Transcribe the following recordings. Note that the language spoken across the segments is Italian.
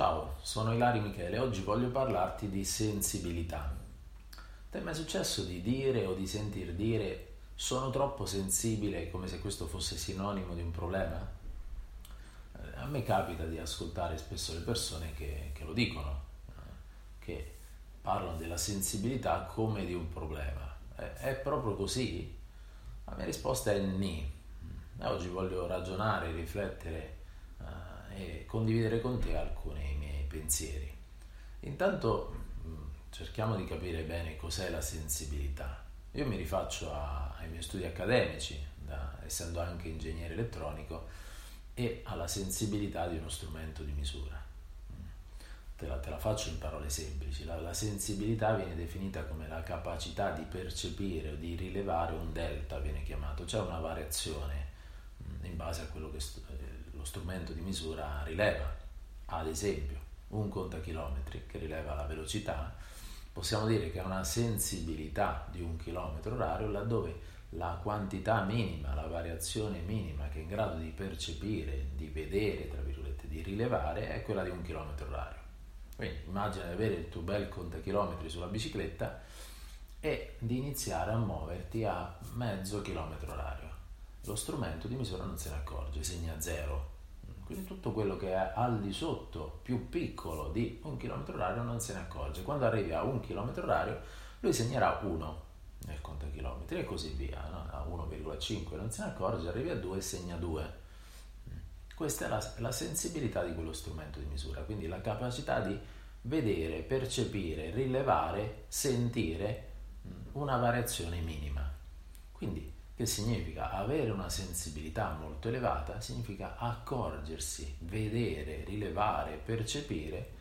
Ciao, sono Ilario Michele e oggi voglio parlarti di sensibilità. Ti è mai successo di dire o di sentir dire sono troppo sensibile come se questo fosse sinonimo di un problema? Eh, a me capita di ascoltare spesso le persone che, che lo dicono, eh, che parlano della sensibilità come di un problema. È, è proprio così? La mia risposta è ni. Oggi voglio ragionare, riflettere e condividere con te alcuni miei pensieri. Intanto mm, cerchiamo di capire bene cos'è la sensibilità. Io mi rifaccio a, ai miei studi accademici, da, essendo anche ingegnere elettronico, e alla sensibilità di uno strumento di misura. Te la, te la faccio in parole semplici. La, la, sensibilità viene definita come la capacità di percepire o di rilevare un delta, viene chiamato, cioè una variazione mm, in base a quello che lo strumento di misura rileva, ad esempio un contachilometri che rileva la velocità, possiamo dire che ha una sensibilità di un chilometro orario laddove la quantità minima, la variazione minima che è in grado di percepire, di vedere, tra virgolette, di rilevare è quella di un chilometro orario. Quindi immagina di avere il tuo bel contachilometri sulla bicicletta e di iniziare a muoverti a mezzo chilometro orario lo strumento di misura non se ne accorge, segna zero. Quindi tutto quello che è al di sotto, più piccolo di un chilometro orario, non se ne accorge. Quando arrivi a un chilometro orario, lui segnerà 1 nel contachilometri e così via. No? A 1,5 non se ne accorge, arrivi a 2 e segna 2. Questa è la, la sensibilità di quello strumento di misura, quindi la capacità di vedere, percepire, rilevare, sentire una variazione minima. Quindi che significa avere una sensibilità molto elevata, significa accorgersi, vedere, rilevare, percepire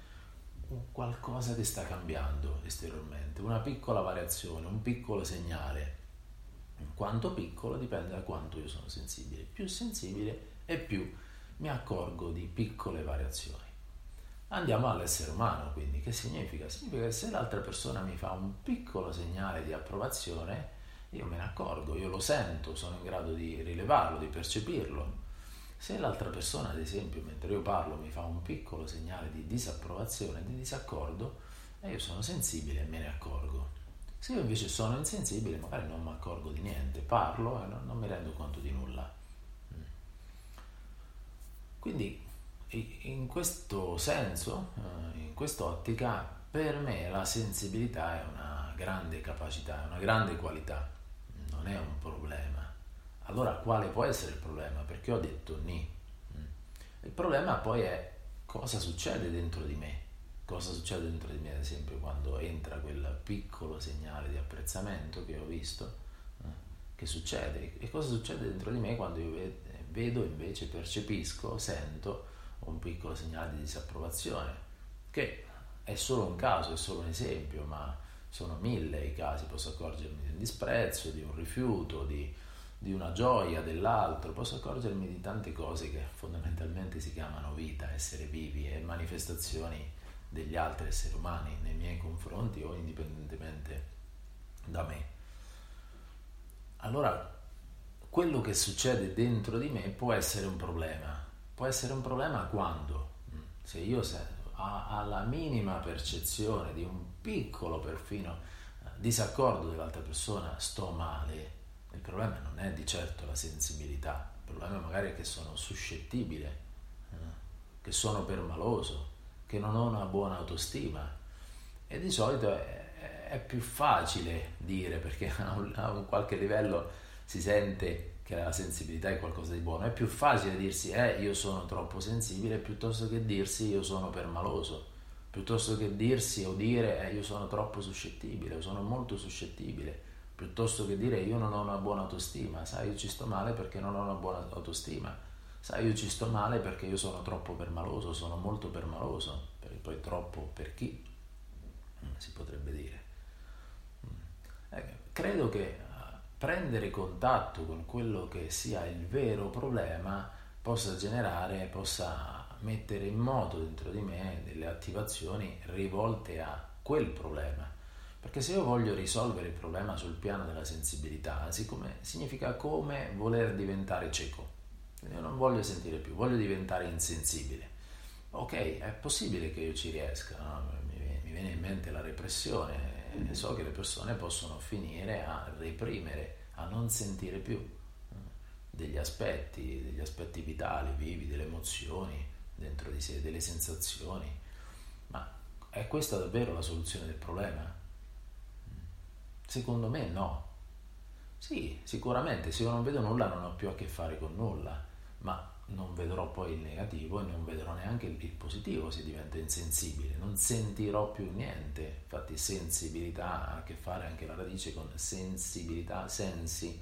qualcosa che sta cambiando esteriormente, una piccola variazione, un piccolo segnale. Quanto piccolo dipende da quanto io sono sensibile. Più sensibile e più mi accorgo di piccole variazioni. Andiamo all'essere umano, quindi, che significa? Significa che se l'altra persona mi fa un piccolo segnale di approvazione, io me ne accorgo, io lo sento, sono in grado di rilevarlo, di percepirlo. Se l'altra persona, ad esempio, mentre io parlo, mi fa un piccolo segnale di disapprovazione, di disaccordo, eh, io sono sensibile e me ne accorgo. Se io invece sono insensibile, magari non mi accorgo di niente, parlo e non, non mi rendo conto di nulla. Mm. Quindi, in questo senso, eh, in quest'ottica, per me la sensibilità è una grande capacità, è una grande qualità non è un problema. Allora quale può essere il problema? Perché ho detto ni. Mm. Il problema poi è cosa succede dentro di me. Cosa succede dentro di me, ad esempio, quando entra quel piccolo segnale di apprezzamento che ho visto? Eh, che succede? E cosa succede dentro di me quando io vedo invece, percepisco, sento un piccolo segnale di disapprovazione? Che è solo un caso, è solo un esempio, ma sono mille i casi, posso accorgermi di un disprezzo, di un rifiuto, di, di una gioia dell'altro, posso accorgermi di tante cose che fondamentalmente si chiamano vita, essere vivi e manifestazioni degli altri esseri umani nei miei confronti o indipendentemente da me. Allora, quello che succede dentro di me può essere un problema. Può essere un problema quando? Se io alla minima percezione di un piccolo perfino eh, disaccordo dell'altra persona sto male, il problema non è di certo la sensibilità, il problema magari è che sono suscettibile, eh, che sono permaloso, che non ho una buona autostima. E di solito è, è più facile dire perché a un, a un qualche livello si sente che la sensibilità è qualcosa di buono. È più facile dirsi eh io sono troppo sensibile piuttosto che dirsi io sono permaloso, piuttosto che dirsi o dire eh, io sono troppo suscettibile o sono molto suscettibile, piuttosto che dire io non ho una buona autostima, sai io ci sto male perché non ho una buona autostima, sai io ci sto male perché io sono troppo permaloso, sono molto permaloso, poi troppo per chi mm, si potrebbe dire. Mm. Eh, credo che prendere contatto con quello che sia il vero problema possa generare, possa mettere in moto dentro di me delle attivazioni rivolte a quel problema. Perché se io voglio risolvere il problema sul piano della sensibilità, siccome significa come voler diventare cieco. Io non voglio sentire più, voglio diventare insensibile. ok, è possibile che io ci riesca, no? mi, mi viene in mente la repressione e so che le persone possono finire a reprimere, a non sentire più eh, degli aspetti, degli aspetti vitali, vivi, delle emozioni dentro di sé, delle sensazioni. Ma è questa davvero la soluzione del problema? Secondo me no. Sì, sicuramente se io non vedo nulla non ho più a che fare con nulla, ma non vedrò poi il negativo e non vedrò neanche il positivo se divento insensibile, non sentirò più niente. Infatti sensibilità ha a che fare anche la radice con sensibilità, sensi,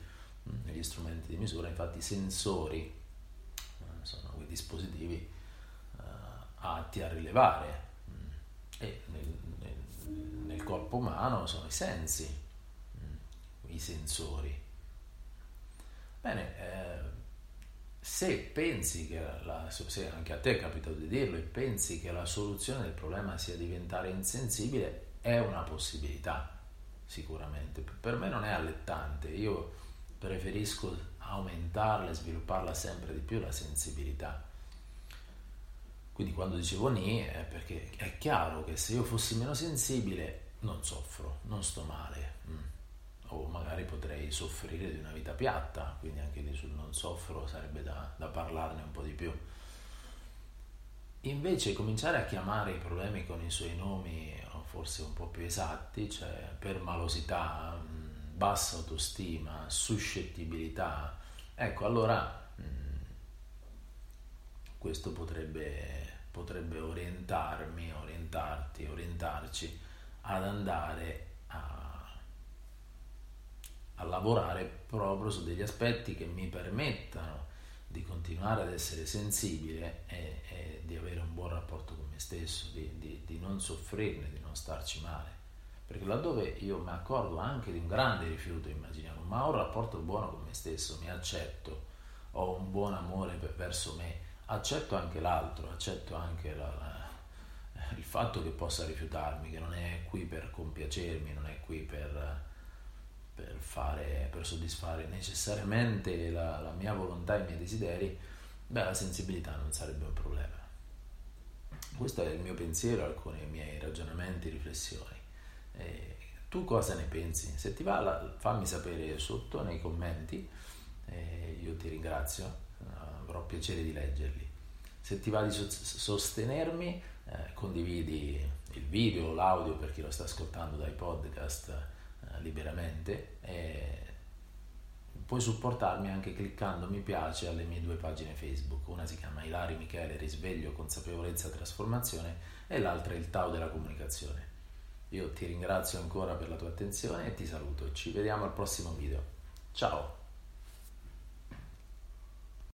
mm, negli strumenti di misura, infatti sensori eh, sono quei dispositivi uh, atti a rilevare mm, e nel, nel, nel, corpo umano sono i sensi, mm, i sensori. Bene, eh, se pensi che la, se anche a te è capitato di dirlo e pensi che la soluzione del problema sia diventare insensibile, è una possibilità, sicuramente. Per me non è allettante, io preferisco aumentarla e svilupparla sempre di più la sensibilità. Quindi quando dicevo ni è perché è chiaro che se io fossi meno sensibile non soffro, non sto male. Mm o magari potrei soffrire di una vita piatta, quindi anche lì sul non soffro sarebbe da, da parlarne un po' di più. Invece cominciare a chiamare i problemi con i suoi nomi forse un po' più esatti, cioè permalosità, mm, bassa autostima, suscettibilità, ecco allora mm, questo potrebbe, potrebbe orientarmi, orientarti, orientarci ad andare a lavorare proprio su degli aspetti che mi permettano di continuare ad essere sensibile e, e di avere un buon rapporto con me stesso, di, di, di, non soffrirne, di non starci male. Perché laddove io mi accorgo anche di un grande rifiuto, immaginiamo, ma ho un rapporto buono con me stesso, mi accetto, ho un buon amore per, verso me, accetto anche l'altro, accetto anche la, la, il fatto che possa rifiutarmi, che non è qui per compiacermi, non è qui per per, fare, per soddisfare necessariamente la, la, mia volontà e i miei desideri, beh, la sensibilità non sarebbe un problema. Questo è il mio pensiero, alcuni miei ragionamenti, riflessioni. E tu cosa ne pensi? Se ti va, fammi sapere sotto nei commenti, eh, io ti ringrazio, avrò piacere di leggerli. Se ti va di sostenermi, eh, condividi il video, l'audio per chi lo sta ascoltando dai podcast liberamente e puoi supportarmi anche cliccando mi piace alle mie due pagine Facebook, una si chiama Ilari Michele Risveglio, Consapevolezza, Trasformazione e l'altra il Tao della Comunicazione. Io ti ringrazio ancora per la tua attenzione e ti saluto, ci vediamo al prossimo video. Ciao!